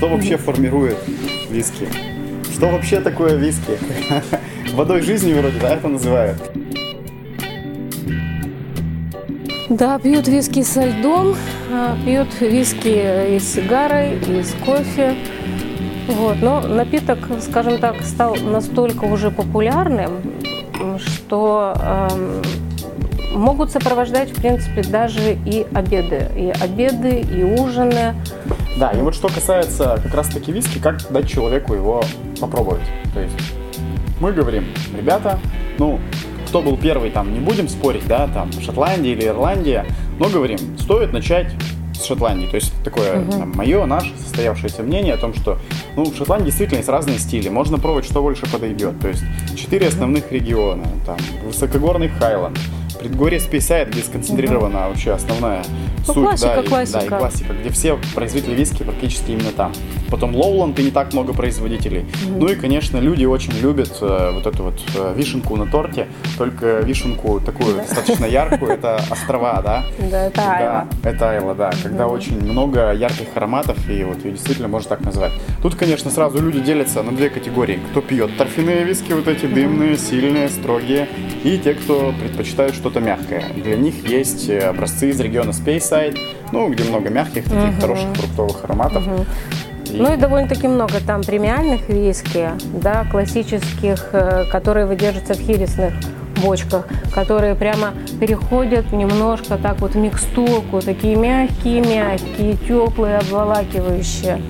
что вообще формирует виски? Что вообще такое виски? Водой жизни вроде, да, это называют? Да, пьют виски со льдом, а, пьют виски и с сигарой, и с кофе. Вот. Но напиток, скажем так, стал настолько уже популярным, что эм, могут сопровождать, в принципе, даже и обеды. И обеды, и ужины. Да, и вот что касается как раз-таки виски, как дать человеку его попробовать. То есть мы говорим, ребята, ну, кто был первый, там, не будем спорить, да, там, Шотландия или Ирландия, но говорим, стоит начать с Шотландии. То есть такое угу. там, мое, наше состоявшееся мнение о том, что ну, в Шотландии действительно есть разные стили. Можно пробовать, что больше подойдет. То есть четыре основных региона. Там высокогорный Хайланд, предгорье Спейсайд, где сконцентрирована угу. вообще основная ну, суть. Классика, да, классика. И, да, и классика, где все производители виски практически именно там. Потом Лоуланд и не так много производителей. Угу. Ну и, конечно, люди очень любят э, вот эту вот э, вишенку на торте, только вишенку такую да. достаточно яркую, это острова, да? Да, это Айва. Это Айва, да, когда очень много ярких ароматов, и вот ее действительно можно так назвать. Тут, конечно, сразу люди делятся на две категории. Кто пьет торфяные виски, вот эти дымные, сильные, строгие, и те, кто предпочитают что-то мягкое. Для них есть э, образцы из региона Speyside, ну, где много мягких, таких uh-huh. хороших фруктовых ароматов. Uh-huh. И... Ну и довольно-таки много там премиальных виски, да, классических, э, которые выдерживаются в хирисных бочках, которые прямо переходят немножко так вот в микстурку, такие мягкие-мягкие, теплые, обволакивающие.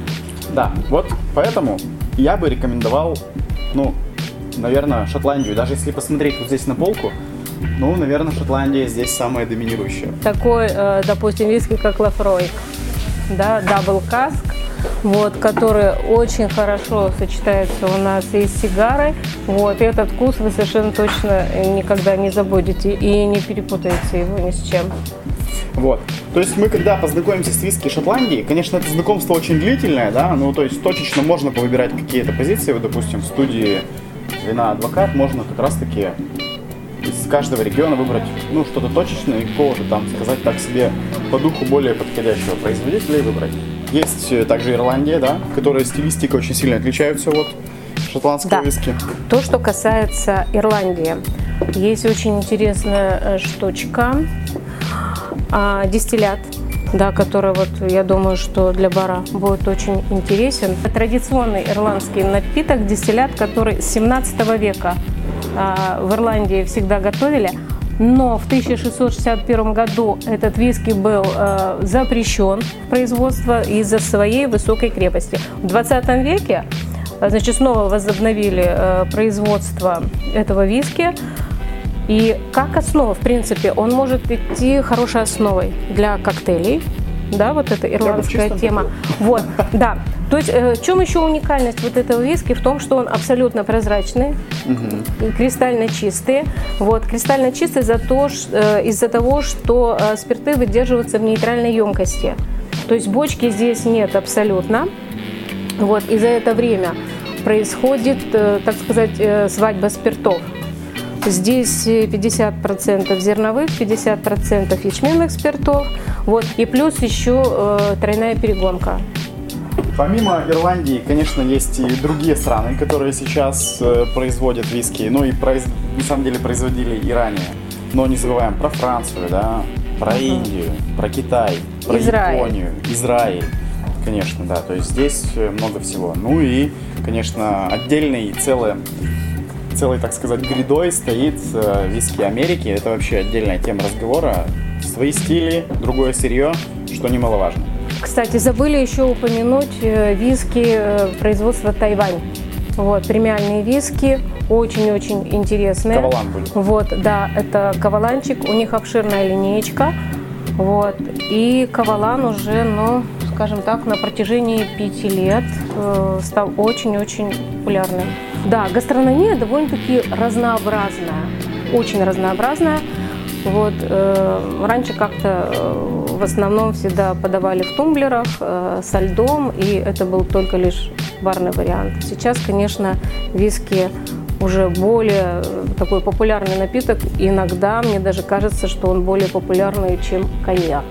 Да, вот поэтому я бы рекомендовал, ну, наверное, Шотландию. Даже если посмотреть вот здесь на полку, ну, наверное, Шотландия здесь самая доминирующая. Такой, э, допустим, виски, как Laphroaig, да, double cask, вот, который очень хорошо сочетается у нас и с сигарой. Вот, и этот вкус вы совершенно точно никогда не забудете и не перепутаете его ни с чем. Вот. То есть мы, когда познакомимся с виски Шотландии, конечно, это знакомство очень длительное, да, ну, то есть точечно можно повыбирать какие-то позиции, вот, допустим, в студии вина адвокат можно как раз-таки из каждого региона выбрать ну, что-то точечное и какого-то там, сказать так себе, по духу более подходящего производителя и выбрать. Есть э, также Ирландия, да, которая стилистика очень сильно отличаются от шотландского да. виски. То, что касается Ирландии, есть очень интересная э, штучка. А, дистиллят да, который вот я думаю, что для бара будет очень интересен. Традиционный ирландский напиток, дистиллят, который с 17 века в Ирландии всегда готовили. Но в 1661 году этот виски был э, запрещен в производство из-за своей высокой крепости. В 20 веке значит, снова возобновили э, производство этого виски. И как основа, в принципе, он может идти хорошей основой для коктейлей. Да, вот эта ирландская тема. Вот, да. То есть э, в чем еще уникальность вот этого виски? В том, что он абсолютно прозрачный, угу. кристально чистый. Вот, кристально чистый за то, э, из-за того, что э, спирты выдерживаются в нейтральной емкости. То есть бочки здесь нет абсолютно. Вот, и за это время происходит, так сказать, свадьба спиртов. Здесь 50% зерновых, 50% ячменных спиртов. Вот. И плюс еще э, тройная перегонка. Помимо Ирландии, конечно, есть и другие страны, которые сейчас э, производят виски, ну и произ... на самом деле производили и ранее. Но не забываем про Францию, да, про uh-huh. Индию, про Китай, про Израиль. Японию, Израиль. Конечно, да, то есть здесь э, много всего. Ну и, конечно, отдельный целый целой, так сказать, грядой стоит э, виски Америки. Это вообще отдельная тема разговора. Свои стили, другое сырье, что немаловажно. Кстати, забыли еще упомянуть э, виски э, производства Тайвань. Вот, премиальные виски, очень-очень интересные. Кавалан были. Вот, да, это каваланчик, у них обширная линеечка. Вот, и кавалан уже, ну, скажем так, на протяжении пяти лет э, стал очень-очень популярным. Да, гастрономия довольно-таки разнообразная, очень разнообразная. Вот, э, раньше как-то э, в основном всегда подавали в тумблерах э, со льдом, и это был только лишь барный вариант. Сейчас, конечно, виски уже более э, такой популярный напиток. Иногда мне даже кажется, что он более популярный, чем коньяк.